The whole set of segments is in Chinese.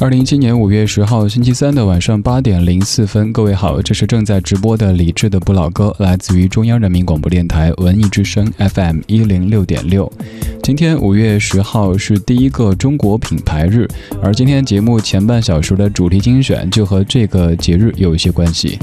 二零一七年五月十号星期三的晚上八点零四分，各位好，这是正在直播的理智的不老歌，来自于中央人民广播电台文艺之声 FM 一零六点六。今天五月十号是第一个中国品牌日，而今天节目前半小时的主题精选就和这个节日有一些关系。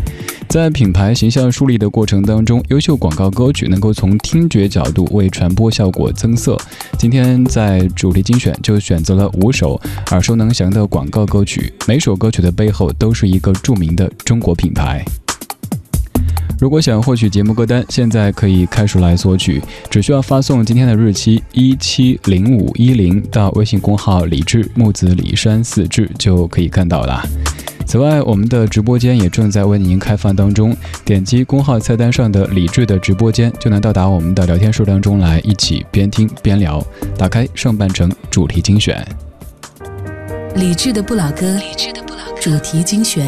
在品牌形象树立的过程当中，优秀广告歌曲能够从听觉角度为传播效果增色。今天在主题精选就选择了五首耳熟能详的广告歌曲，每首歌曲的背后都是一个著名的中国品牌。如果想获取节目歌单，现在可以开始来索取，只需要发送今天的日期一七零五一零到微信公号“李志木子李山四志”就可以看到了。此外，我们的直播间也正在为您开放当中。点击公号菜单上的“李志”的直播间，就能到达我们的聊天室当中来，一起边听边聊。打开上半程主题精选，李智的不老歌，主题精选。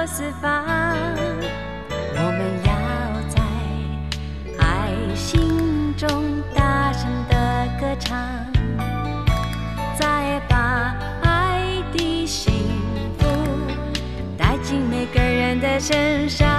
我四方我们要在爱心中大声的歌唱再把爱的幸福带进每个人的身上。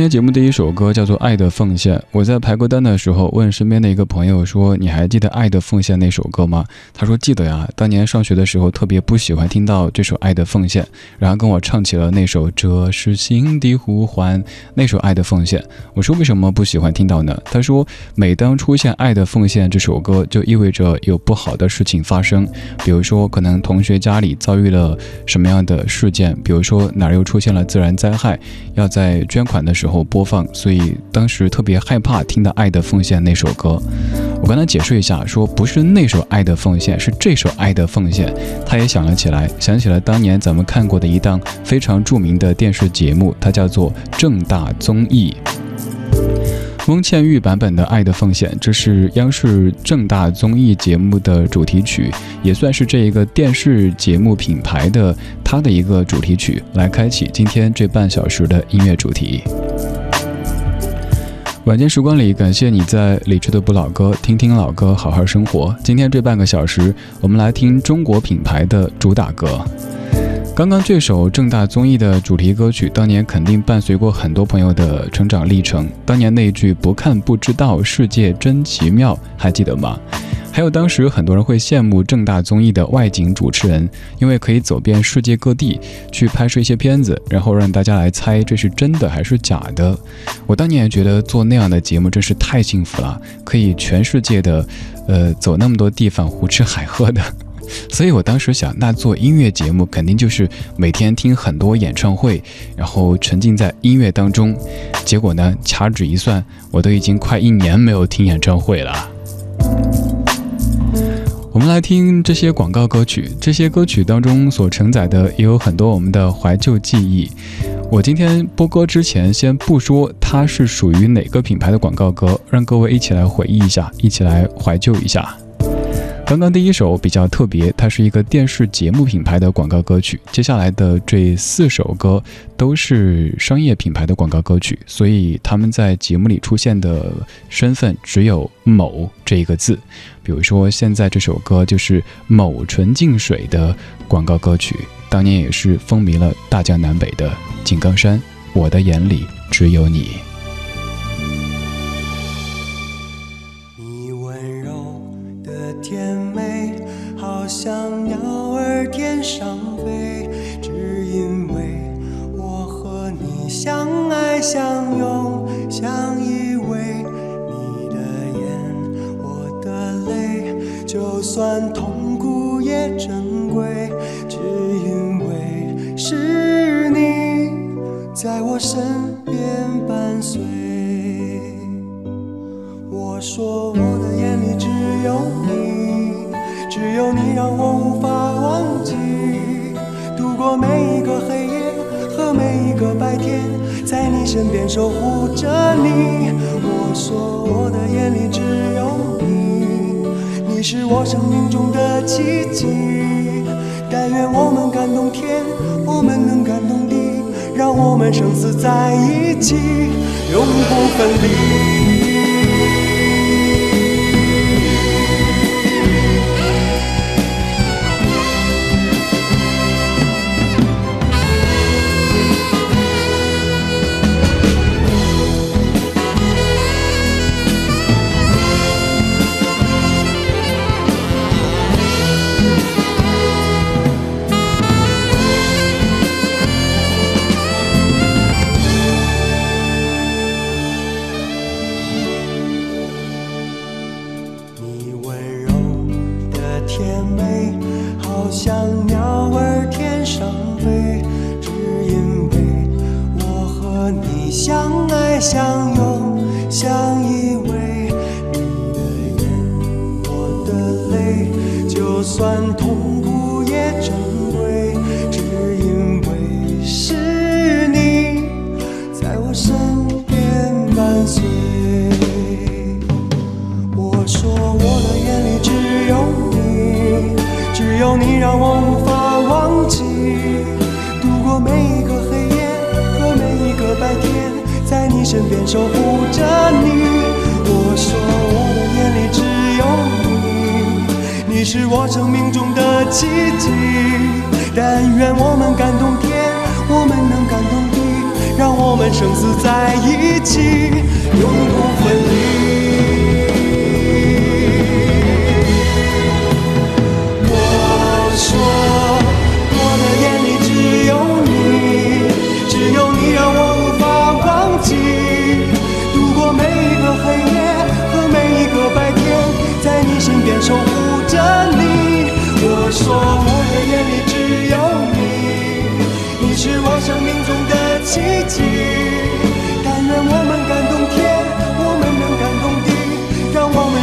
今天节目第一首歌叫做《爱的奉献》。我在排歌单的时候问身边的一个朋友说：“你还记得《爱的奉献》那首歌吗？”他说：“记得呀，当年上学的时候特别不喜欢听到这首《爱的奉献》，然后跟我唱起了那首《这是心的呼唤》那首《爱的奉献》。”我说：“为什么不喜欢听到呢？”他说：“每当出现《爱的奉献》这首歌，就意味着有不好的事情发生，比如说可能同学家里遭遇了什么样的事件，比如说哪儿又出现了自然灾害，要在捐款的。”时候后播放，所以当时特别害怕听到《爱的奉献》那首歌。我跟他解释一下，说不是那首《爱的奉献》，是这首《爱的奉献》。他也想了起来，想起了当年咱们看过的一档非常著名的电视节目，它叫做《正大综艺》。翁倩玉版本的《爱的奉献》，这是央视正大综艺节目的主题曲，也算是这一个电视节目品牌的它的一个主题曲，来开启今天这半小时的音乐主题。晚间时光里，感谢你在理智的不老歌，听听老歌，好好生活。今天这半个小时，我们来听中国品牌的主打歌。刚刚这首正大综艺的主题歌曲，当年肯定伴随过很多朋友的成长历程。当年那句“不看不知道，世界真奇妙”，还记得吗？还有当时很多人会羡慕正大综艺的外景主持人，因为可以走遍世界各地去拍摄一些片子，然后让大家来猜这是真的还是假的。我当年也觉得做那样的节目真是太幸福了，可以全世界的，呃，走那么多地方，胡吃海喝的。所以我当时想，那做音乐节目肯定就是每天听很多演唱会，然后沉浸在音乐当中。结果呢，掐指一算，我都已经快一年没有听演唱会了。来听这些广告歌曲，这些歌曲当中所承载的也有很多我们的怀旧记忆。我今天播歌之前，先不说它是属于哪个品牌的广告歌，让各位一起来回忆一下，一起来怀旧一下。刚刚第一首比较特别，它是一个电视节目品牌的广告歌曲。接下来的这四首歌都是商业品牌的广告歌曲，所以他们在节目里出现的身份只有“某”这一个字。比如说，现在这首歌就是某纯净水的广告歌曲，当年也是风靡了大江南北的井冈山。我的眼里只有你。相拥，相依偎。你的眼，我的泪，就算痛苦也珍贵，只因为是你在我身边伴随。我说我的眼里只有你。只有你让我无法忘记，度过每一个黑夜和每一个白天，在你身边守护着你。我说我的眼里只有你，你是我生命中的奇迹。但愿我们感动天，我们能感动地，让我们生死在一起，永不分离。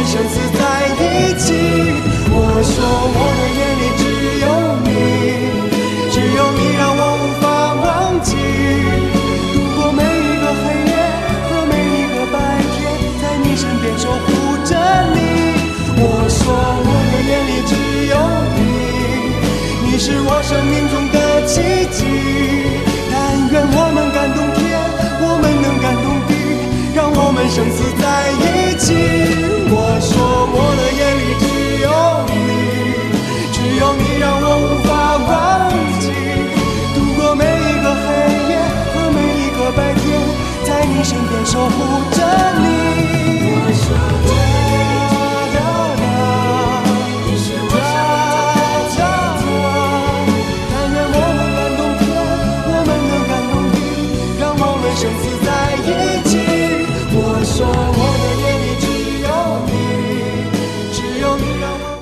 生死在一起。我说，我的眼里只有你，只有你让我无法忘记。度过每一个黑夜和每一个白天，在你身边守护着你。我说，我的眼里只有你，你是我生命中的奇迹。但愿我们感动天，我们能感动地，让我们生死在一起。只有你让我无法忘记。度过每一个黑夜和每一个白天，在你身边守护着你。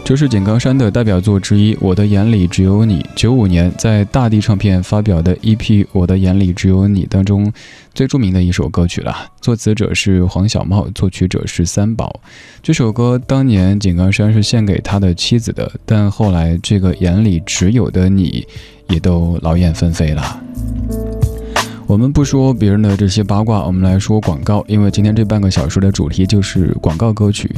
这是井冈山的代表作之一，《我的眼里只有你》。九五年在大地唱片发表的 EP《我的眼里只有你》当中最著名的一首歌曲了。作词者是黄小茂，作曲者是三宝。这首歌当年井冈山是献给他的妻子的，但后来这个眼里只有的你，也都劳燕分飞了。我们不说别人的这些八卦，我们来说广告。因为今天这半个小时的主题就是广告歌曲。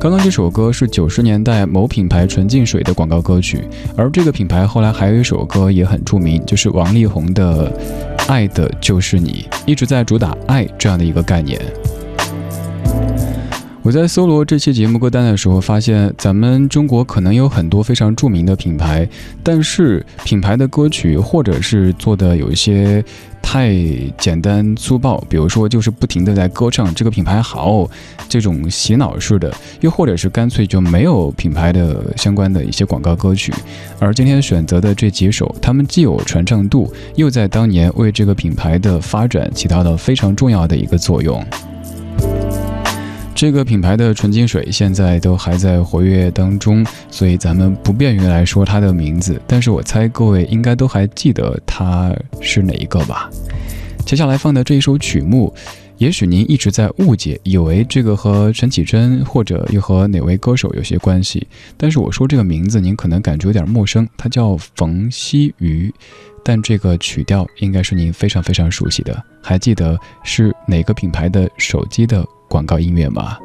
刚刚这首歌是九十年代某品牌纯净水的广告歌曲，而这个品牌后来还有一首歌也很著名，就是王力宏的《爱的就是你》，一直在主打爱这样的一个概念。我在搜罗这期节目歌单的时候，发现咱们中国可能有很多非常著名的品牌，但是品牌的歌曲或者是做的有一些太简单粗暴，比如说就是不停的在歌唱这个品牌好，这种洗脑式的，又或者是干脆就没有品牌的相关的一些广告歌曲。而今天选择的这几首，他们既有传唱度，又在当年为这个品牌的发展起到了非常重要的一个作用。这个品牌的纯净水现在都还在活跃当中，所以咱们不便于来说它的名字。但是我猜各位应该都还记得它是哪一个吧？接下来放的这一首曲目，也许您一直在误解，以为这个和陈绮贞或者又和哪位歌手有些关系。但是我说这个名字，您可能感觉有点陌生，它叫冯曦妤。但这个曲调应该是您非常非常熟悉的，还记得是哪个品牌的手机的广告音乐吗？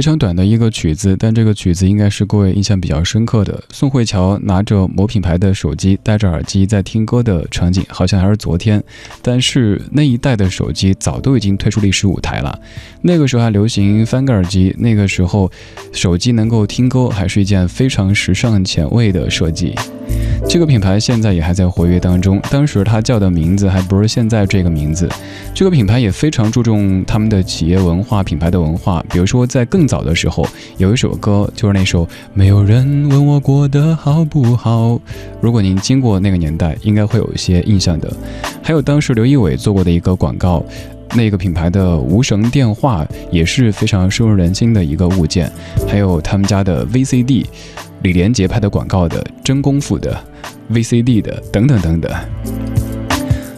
非常短的一个曲子，但这个曲子应该是各位印象比较深刻的。宋慧乔拿着某品牌的手机，戴着耳机在听歌的场景，好像还是昨天。但是那一代的手机早都已经退出历史舞台了。那个时候还流行翻盖耳机，那个时候手机能够听歌还是一件非常时尚前卫的设计。这个品牌现在也还在活跃当中，当时它叫的名字还不是现在这个名字。这个品牌也非常注重他们的企业文化、品牌的文化。比如说，在更早的时候，有一首歌就是那首《没有人问我过得好不好》。如果您经过那个年代，应该会有一些印象的。还有当时刘仪伟做过的一个广告，那个品牌的无绳电话也是非常深入人心的一个物件。还有他们家的 VCD。李连杰拍的广告的真功夫的 VCD 的等等等等。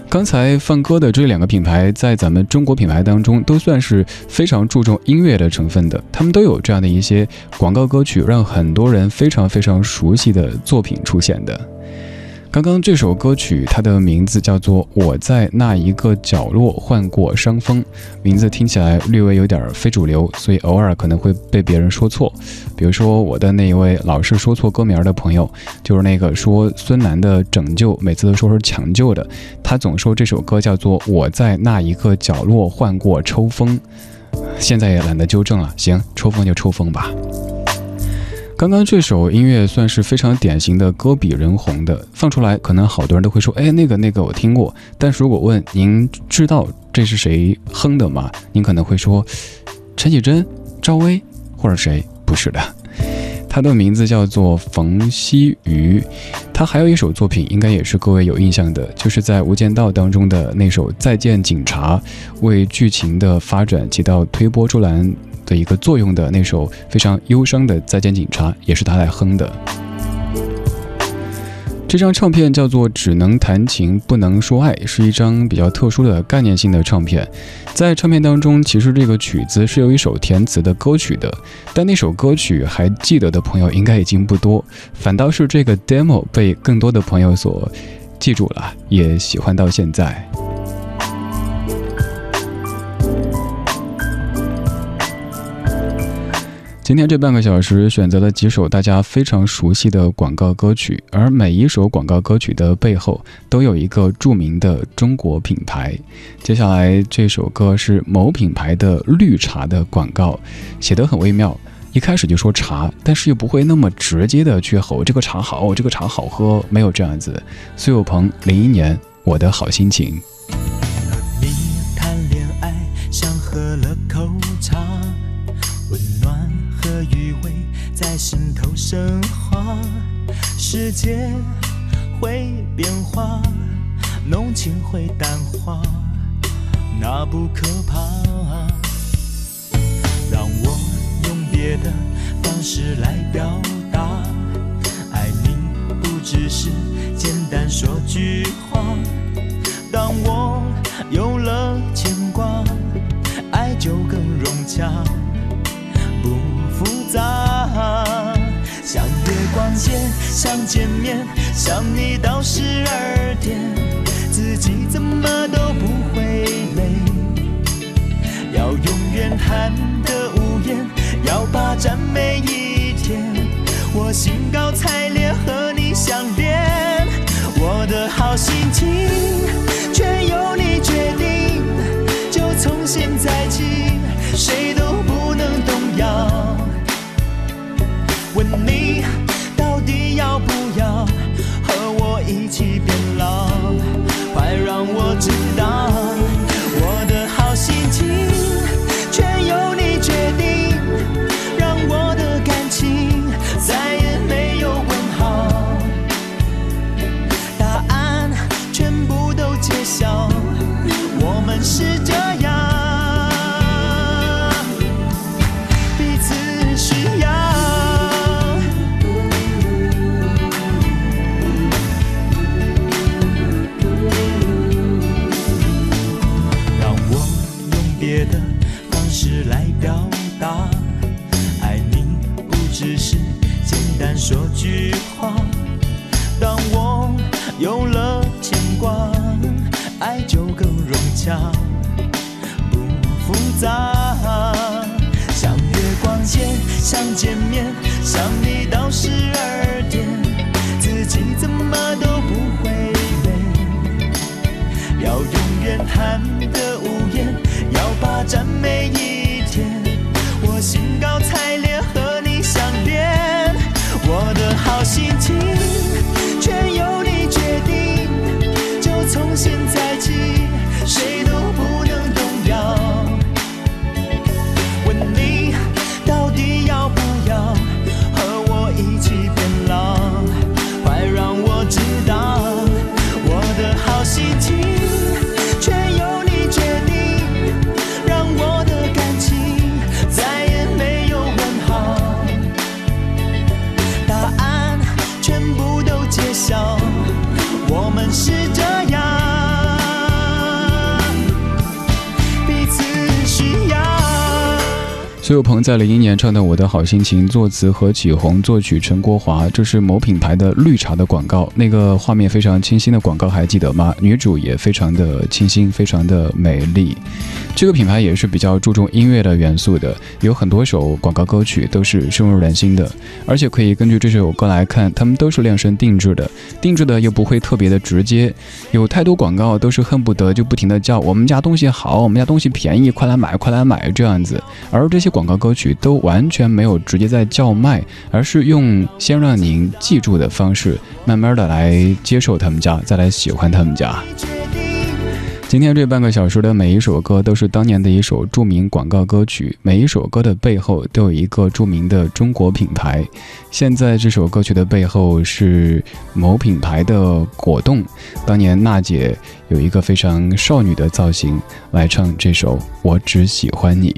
刚才放歌的这两个品牌，在咱们中国品牌当中都算是非常注重音乐的成分的，他们都有这样的一些广告歌曲，让很多人非常非常熟悉的作品出现的。刚刚这首歌曲，它的名字叫做《我在那一个角落患过伤风》，名字听起来略微有点非主流，所以偶尔可能会被别人说错。比如说我的那一位老是说错歌名的朋友，就是那个说孙楠的《拯救》，每次都说是抢救的，他总说这首歌叫做《我在那一个角落患过抽风》，现在也懒得纠正了。行，抽风就抽风吧。刚刚这首音乐算是非常典型的歌比人红的，放出来可能好多人都会说，哎，那个那个我听过。但是如果问您知道这是谁哼的吗？您可能会说陈绮贞、赵薇或者谁？不是的，他的名字叫做冯曦妤。他还有一首作品，应该也是各位有印象的，就是在《无间道》当中的那首《再见警察》，为剧情的发展起到推波助澜。的一个作用的那首非常忧伤的《再见警察》也是他来哼的。这张唱片叫做《只能弹琴不能说爱》，是一张比较特殊的概念性的唱片。在唱片当中，其实这个曲子是有一首填词的歌曲的，但那首歌曲还记得的朋友应该已经不多，反倒是这个 demo 被更多的朋友所记住了，也喜欢到现在。今天这半个小时选择了几首大家非常熟悉的广告歌曲，而每一首广告歌曲的背后都有一个著名的中国品牌。接下来这首歌是某品牌的绿茶的广告，写得很微妙，一开始就说茶，但是又不会那么直接的去吼这个茶好，这个茶好喝，没有这样子。苏有朋零一年我的好心情。世界会变化，浓情会淡化，那不可怕。让我用别的方式来表达，爱你不只是简单说句话。当我有了牵挂，爱就更融洽。不复杂光街，想见面，想你到十二点，自己怎么都不会累。要永远谈得无言，要霸占每一天。我兴高采烈和你相恋，我的好心情全由你决定。就从现在起，谁都不能动摇。问你要不要和我一起变老？快让我知道，苏有朋在零一年唱的《我的好心情》，作词何启宏，作曲陈国华。这是某品牌的绿茶的广告，那个画面非常清新的广告，还记得吗？女主也非常的清新，非常的美丽。这个品牌也是比较注重音乐的元素的，有很多首广告歌曲都是深入人心的，而且可以根据这首歌来看，他们都是量身定制的，定制的又不会特别的直接。有太多广告都是恨不得就不停的叫我们家东西好，我们家东西便宜，快来买，快来买这样子。而这些广广告歌曲都完全没有直接在叫卖，而是用先让您记住的方式，慢慢的来接受他们家，再来喜欢他们家。今天这半个小时的每一首歌都是当年的一首著名广告歌曲，每一首歌的背后都有一个著名的中国品牌。现在这首歌曲的背后是某品牌的果冻，当年娜姐有一个非常少女的造型来唱这首《我只喜欢你》。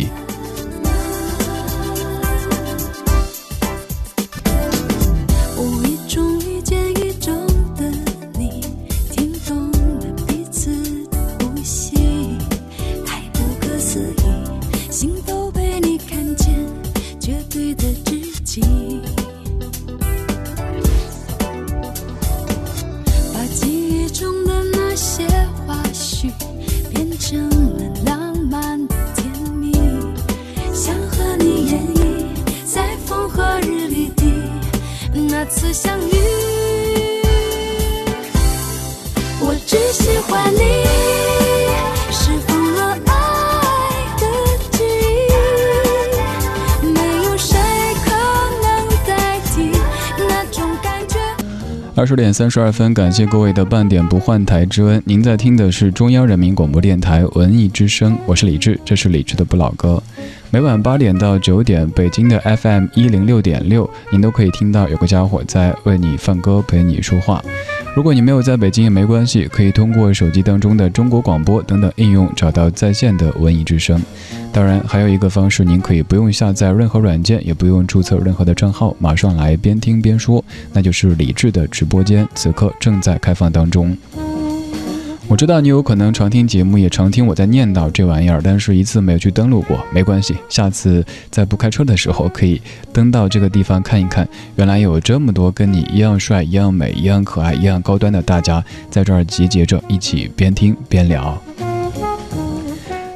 的知己。把记忆中的那些花絮变成了浪漫的甜蜜，想和你演绎在风和日丽的那次相遇。我只喜欢二十点三十二分，感谢各位的半点不换台之恩。您在听的是中央人民广播电台文艺之声，我是李志，这是李志的不老歌。每晚八点到九点，北京的 FM 一零六点六，您都可以听到有个家伙在为你放歌，陪你说话。如果你没有在北京也没关系，可以通过手机当中的中国广播等等应用找到在线的文艺之声。当然，还有一个方式，您可以不用下载任何软件，也不用注册任何的账号，马上来边听边说，那就是理智的直播间，此刻正在开放当中。我知道你有可能常听节目，也常听我在念叨这玩意儿，但是一次没有去登录过，没关系，下次在不开车的时候可以登到这个地方看一看，原来有这么多跟你一样帅、一样美、一样可爱、一样高端的大家在这儿集结着，一起边听边聊。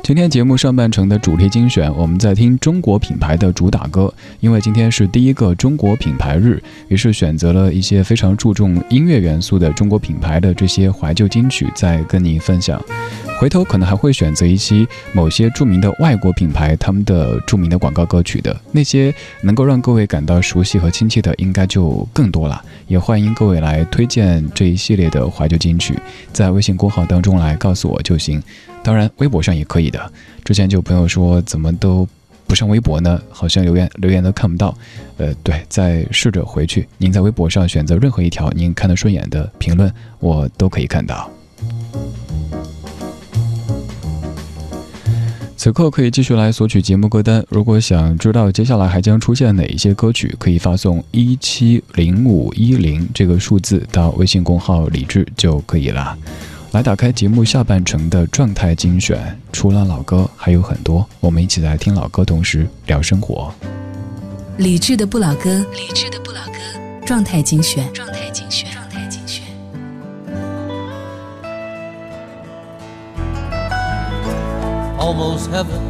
今天节目上半程的主题精选，我们在听中国品牌的主打歌，因为今天是第一个中国品牌日，于是选择了一些非常注重音乐元素的中国品牌的这些怀旧金曲，在跟您分享。回头可能还会选择一些某些著名的外国品牌他们的著名的广告歌曲的那些能够让各位感到熟悉和亲切的，应该就更多了。也欢迎各位来推荐这一系列的怀旧金曲，在微信公号当中来告诉我就行。当然，微博上也可以的。之前就有朋友说怎么都不上微博呢？好像留言留言都看不到。呃，对，再试着回去。您在微博上选择任何一条您看得顺眼的评论，我都可以看到。此刻可以继续来索取节目歌单。如果想知道接下来还将出现哪一些歌曲，可以发送一七零五一零这个数字到微信公号“李智”就可以了。来打开节目下半程的状态精选，除了老歌还有很多，我们一起来听老歌，同时聊生活。理智的不老歌，理智的不老歌，状态精选，状态精选，状态精选。Almost heaven.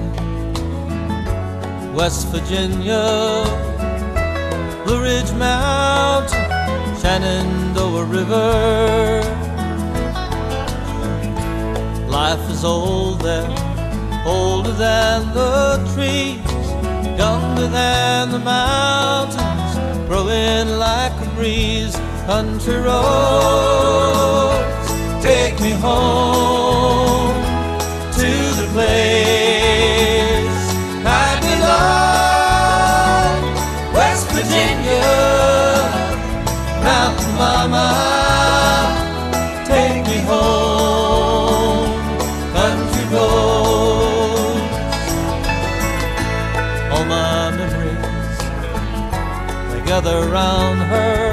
West Virginia, Blue Ridge Mountain, Shenandoah River. Life is old there, older than the trees, younger than the mountains, growing like a breeze. Country roads, take me home place I belong. West Virginia, Mountain Mama, take me home. Country roads, all my memories they gather round her.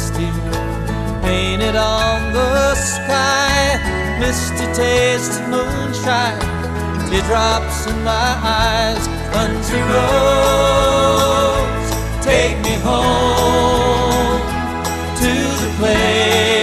Dusty, painted on the sky. Misty taste of moonshine, teardrops in my eyes. Country roads, take me home to the place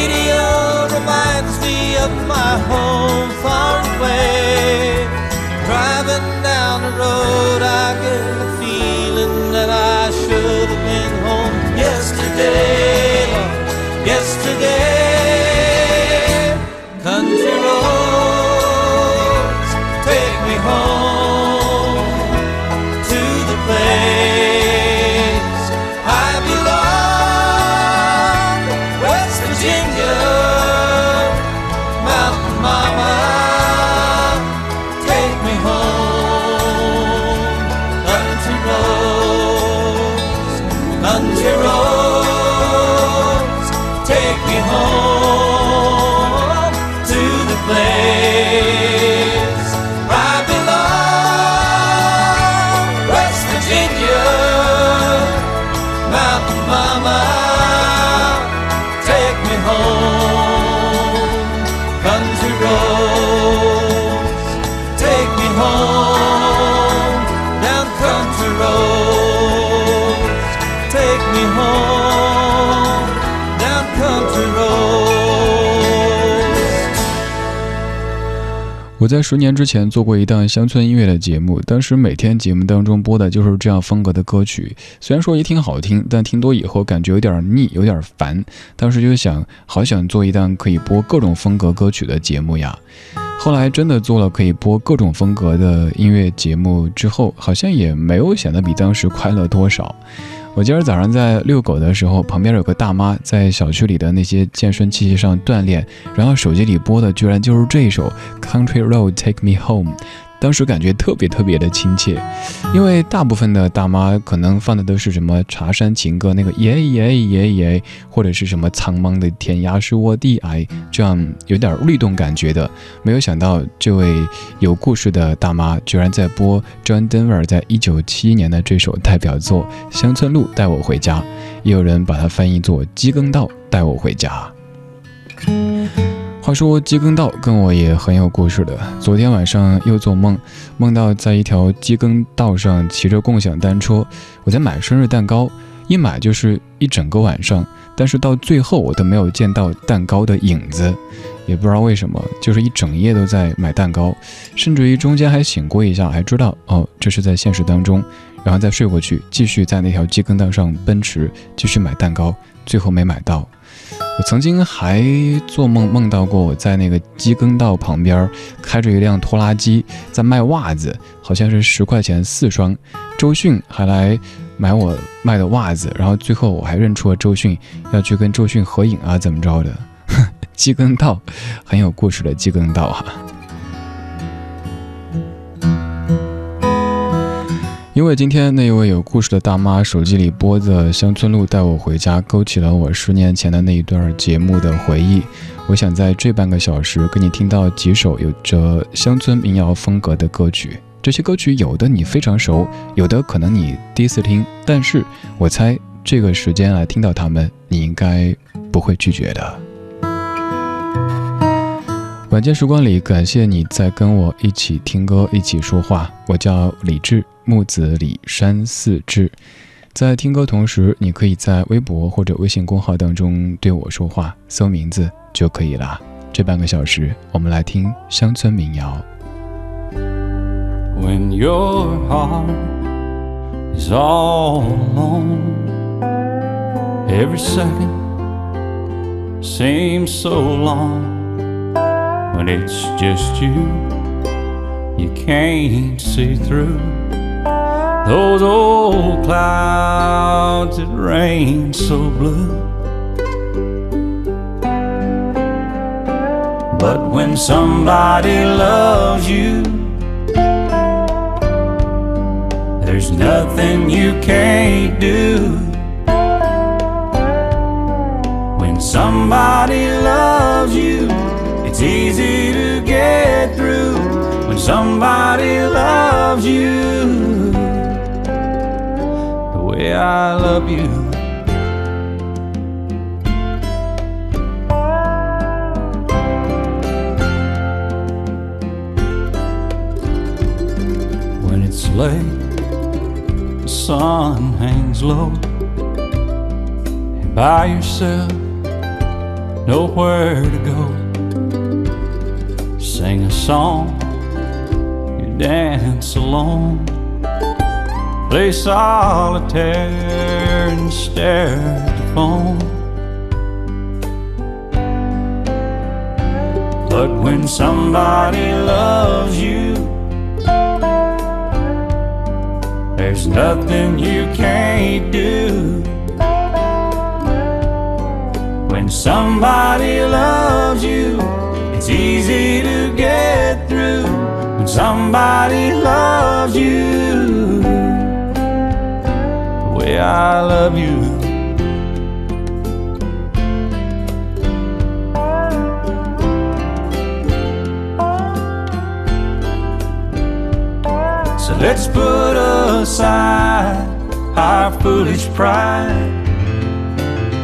Radio reminds me of my home far away. Driving down the road, I get a feeling that I should have been home yesterday, 我在十年之前做过一档乡村音乐的节目，当时每天节目当中播的就是这样风格的歌曲。虽然说也挺好听，但听多以后感觉有点腻，有点烦。当时就想，好想做一档可以播各种风格歌曲的节目呀。后来真的做了可以播各种风格的音乐节目之后，好像也没有显得比当时快乐多少。我今儿早上在遛狗的时候，旁边有个大妈在小区里的那些健身器械上锻炼，然后手机里播的居然就是这首《Country Road Take Me Home》。当时感觉特别特别的亲切，因为大部分的大妈可能放的都是什么茶山情歌那个耶耶耶耶，或者是什么苍茫的天涯是我的爱，这样有点律动感觉的。没有想到这位有故事的大妈居然在播 John Denver 在一九七一年的这首代表作《乡村路带我回家》，也有人把它翻译作《鸡耕道带我回家》。话说鸡耕道跟我也很有故事的。昨天晚上又做梦，梦到在一条鸡耕道上骑着共享单车，我在买生日蛋糕，一买就是一整个晚上，但是到最后我都没有见到蛋糕的影子，也不知道为什么，就是一整夜都在买蛋糕，甚至于中间还醒过一下，还知道哦这是在现实当中，然后再睡过去，继续在那条鸡耕道上奔驰，继续买蛋糕，最后没买到。我曾经还做梦梦到过，我在那个机耕道旁边开着一辆拖拉机，在卖袜子，好像是十块钱四双。周迅还来买我卖的袜子，然后最后我还认出了周迅，要去跟周迅合影啊，怎么着的？机耕道，很有故事的机耕道哈、因为今天那一位有故事的大妈手机里播的《乡村路带我回家》，勾起了我十年前的那一段节目的回忆。我想在这半个小时跟你听到几首有着乡村民谣风格的歌曲，这些歌曲有的你非常熟，有的可能你第一次听，但是我猜这个时间来听到他们，你应该不会拒绝的。晚间时光里，感谢你在跟我一起听歌，一起说话。我叫李志，木子李山四志。在听歌同时，你可以在微博或者微信公号当中对我说话，搜名字就可以了。这半个小时，我们来听乡村民谣。When your heart is all alone, every second seems so long. When it's just you, you can't see through those old clouds that rain so blue. But when somebody loves you, there's nothing you can't do. When somebody loves you, it's easy to get through when somebody loves you. The way I love you. When it's late, the sun hangs low, and by yourself, nowhere to go sing a song, you dance alone, play solitaire and stare at the phone. But when somebody loves you, there's nothing you can't do. When somebody loves you, it's easy to get through when somebody loves you the way I love you. So let's put aside our foolish pride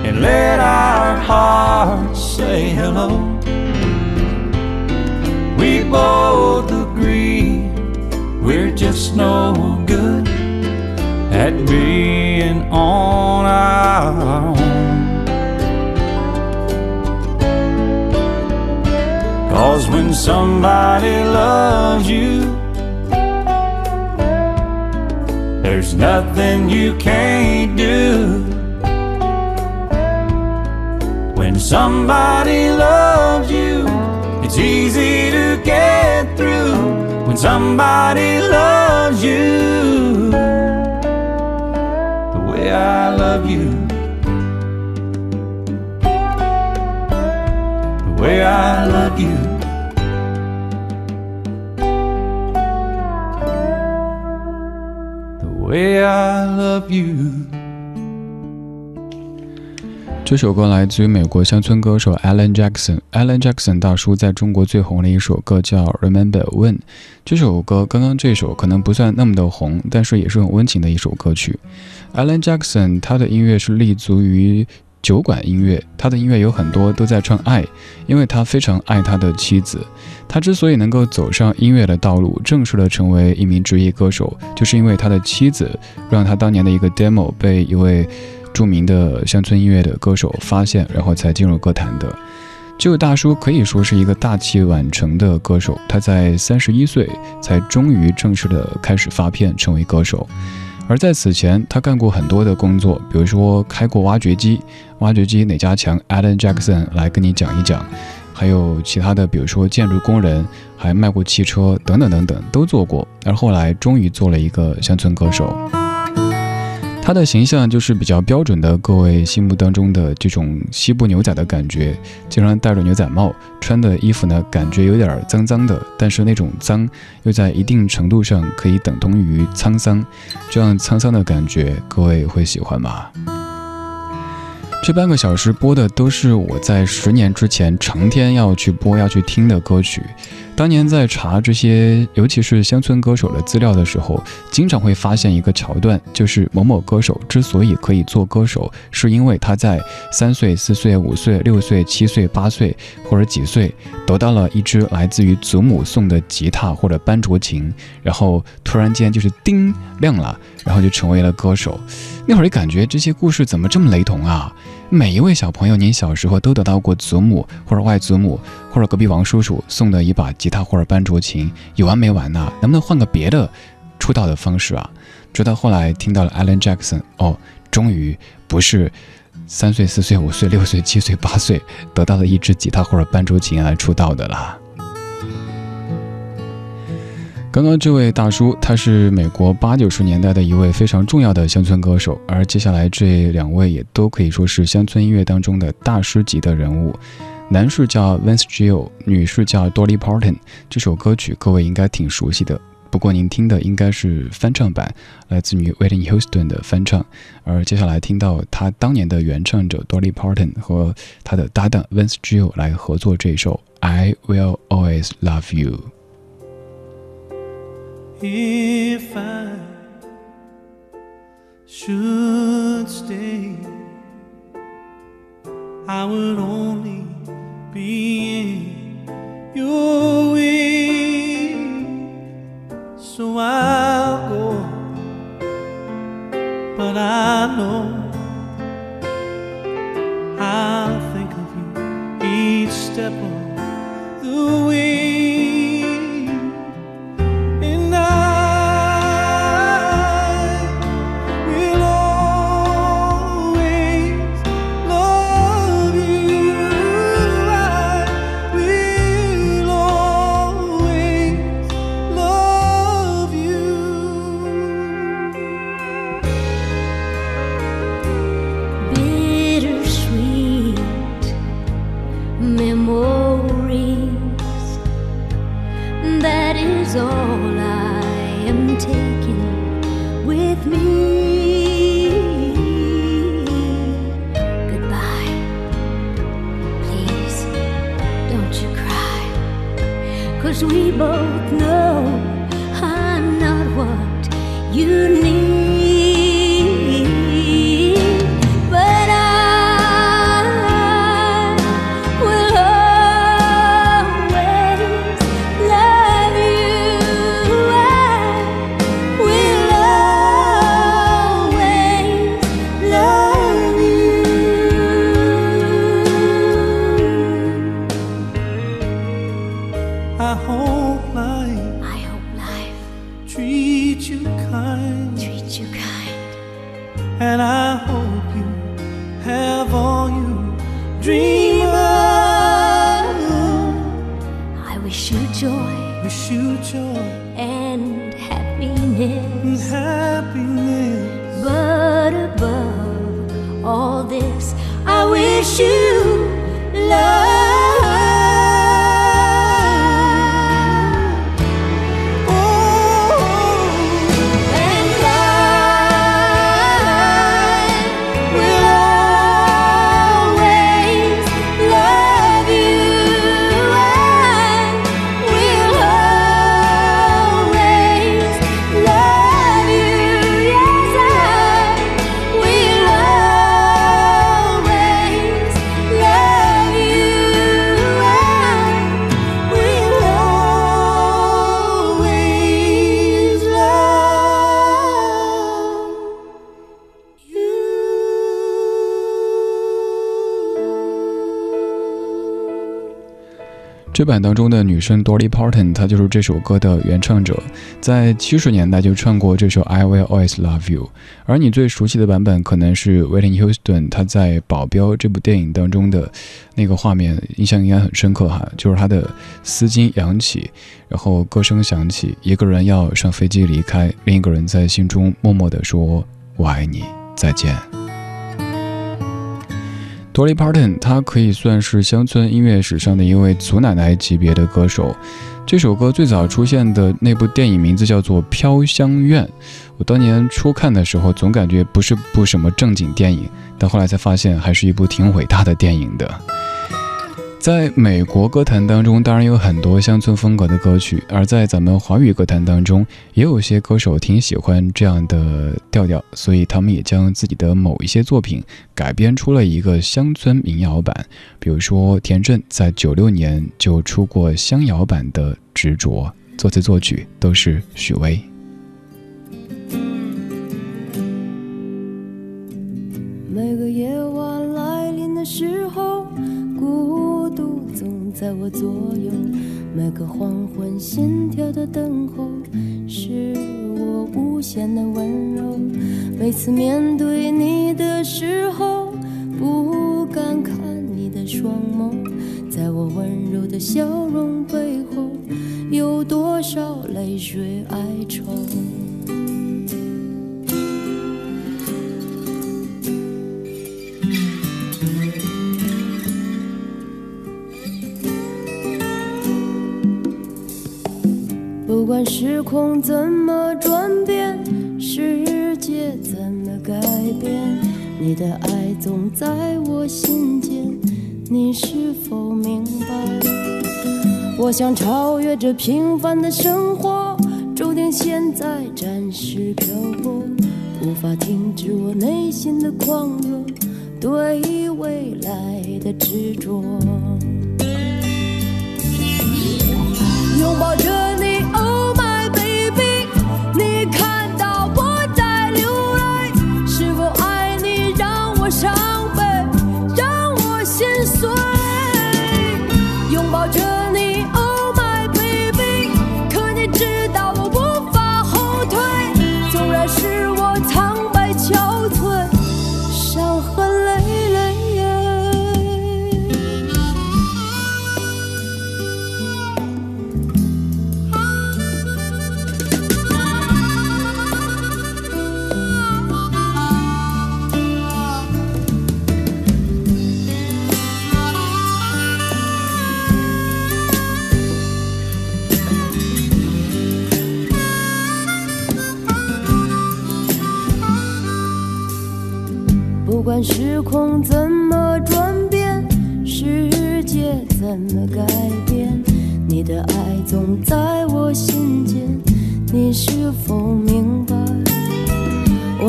and let our hearts say hello both agree we're just no good at being on our own. Cause when somebody loves you, there's nothing you can't do. When somebody loves you, it's easy to get through when somebody loves you the way I love you. The way I love you. The way I love you. 这首歌来自于美国乡村歌手 Alan Jackson。Alan Jackson 大叔在中国最红的一首歌叫《Remember When》。这首歌刚刚这首可能不算那么的红，但是也是很温情的一首歌曲。Alan Jackson 他的音乐是立足于酒馆音乐，他的音乐有很多都在唱爱，因为他非常爱他的妻子。他之所以能够走上音乐的道路，正式的成为一名职业歌手，就是因为他的妻子让他当年的一个 demo 被一位。著名的乡村音乐的歌手发现，然后才进入歌坛的。这位大叔可以说是一个大器晚成的歌手，他在三十一岁才终于正式的开始发片，成为歌手。而在此前，他干过很多的工作，比如说开过挖掘机，挖掘机哪家强？Alan Jackson 来跟你讲一讲。还有其他的，比如说建筑工人，还卖过汽车，等等等等，都做过。而后来终于做了一个乡村歌手。他的形象就是比较标准的，各位心目当中的这种西部牛仔的感觉，经常戴着牛仔帽，穿的衣服呢感觉有点脏脏的，但是那种脏又在一定程度上可以等同于沧桑，这样沧桑的感觉，各位会喜欢吗？这半个小时播的都是我在十年之前成天要去播要去听的歌曲，当年在查这些，尤其是乡村歌手的资料的时候，经常会发现一个桥段，就是某某歌手之所以可以做歌手，是因为他在三岁、四岁、五岁、六岁、七岁、八岁或者几岁得到了一支来自于祖母送的吉他或者班卓琴，然后突然间就是叮亮了，然后就成为了歌手。那会儿感觉这些故事怎么这么雷同啊？每一位小朋友，您小时候都得到过祖母或者外祖母或者隔壁王叔叔送的一把吉他或者班卓琴，有完没完呢？能不能换个别的出道的方式啊？直到后来听到了 Alan Jackson，哦，终于不是三岁、四岁、五岁、六岁、七岁、八岁得到了一支吉他或者班卓琴来出道的啦。刚刚这位大叔，他是美国八九十年代的一位非常重要的乡村歌手，而接下来这两位也都可以说是乡村音乐当中的大师级的人物。男士叫 Vince Gill，女士叫 Dolly Parton。这首歌曲各位应该挺熟悉的，不过您听的应该是翻唱版，来自于 Whitney Houston 的翻唱。而接下来听到他当年的原唱者 Dolly Parton 和他的搭档 Vince Gill 来合作这首 I Will Always Love You。If I should stay, I would only be in your way. So I'll go, but I know I'll think of you each step of the way. 这版当中的女生 Dolly Parton，她就是这首歌的原唱者，在七十年代就唱过这首 I Will Always Love You。而你最熟悉的版本可能是 Whitney Houston，她在《保镖》这部电影当中的那个画面，印象应该很深刻哈，就是她的丝巾扬起，然后歌声响起，一个人要上飞机离开，另一个人在心中默默地说：“我爱你，再见。” Dolly Parton，她可以算是乡村音乐史上的一位祖奶奶级别的歌手。这首歌最早出现的那部电影名字叫做《飘香院》，我当年初看的时候总感觉不是部什么正经电影，但后来才发现还是一部挺伟大的电影的。在美国歌坛当中，当然有很多乡村风格的歌曲，而在咱们华语歌坛当中，也有些歌手挺喜欢这样的调调，所以他们也将自己的某一些作品改编出了一个乡村民谣版。比如说，田震在九六年就出过乡谣版的《执着》，作词作曲都是许巍。每个夜晚来临的时，总在我左右。每个黄昏，心跳的等候，是我无限的温柔。每次面对你的时候，不敢看你的双眸，在我温柔的笑容背后，有多少泪水哀愁？不管时空怎么转变，世界怎么改变，你的爱总在我心间，你是否明白？我想超越这平凡的生活，注定现在暂时漂泊，无法停止我内心的狂热，对未来的执着。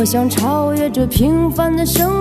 想超越这平凡的生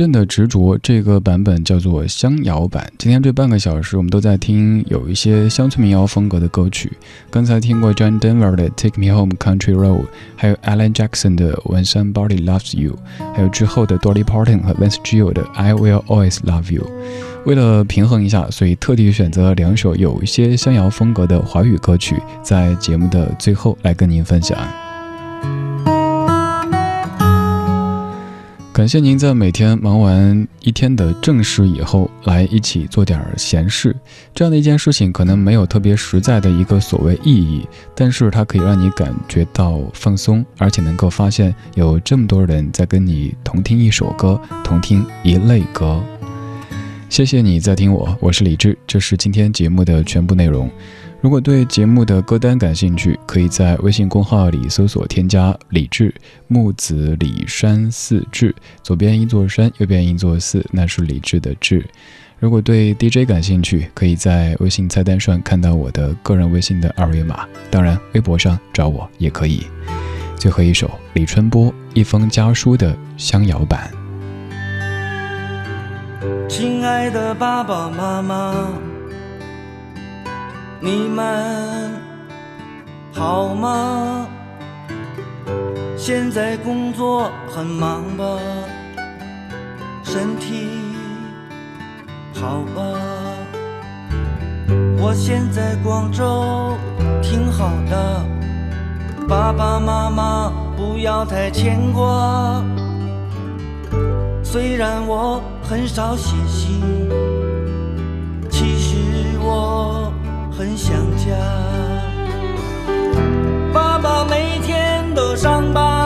田震的《执着》这个版本叫做乡谣版。今天这半个小时，我们都在听有一些乡村民谣风格的歌曲。刚才听过 John Denver 的《Take Me Home Country Road》，还有 Alan Jackson 的《When Somebody Loves You》，还有之后的 Dolly Parton 和 Vince Gill 的《I Will Always Love You》。为了平衡一下，所以特地选择两首有一些乡谣风格的华语歌曲，在节目的最后来跟您分享。感谢您在每天忙完一天的正事以后，来一起做点闲事。这样的一件事情可能没有特别实在的一个所谓意义，但是它可以让你感觉到放松，而且能够发现有这么多人在跟你同听一首歌，同听一类歌。谢谢你在听我，我是李志，这是今天节目的全部内容。如果对节目的歌单感兴趣，可以在微信公号里搜索添加“李志木子李山寺志”，左边一座山，右边一座寺，那是李志的志。如果对 DJ 感兴趣，可以在微信菜单上看到我的个人微信的二维码，当然微博上找我也可以。最后一首李春波《一封家书》的香谣版。亲爱的爸爸妈妈，你们好吗？现在工作很忙吧？身体好吧？我现在广州挺好的，爸爸妈妈不要太牵挂。虽然我很少写信，其实我很想家。爸爸每天都上班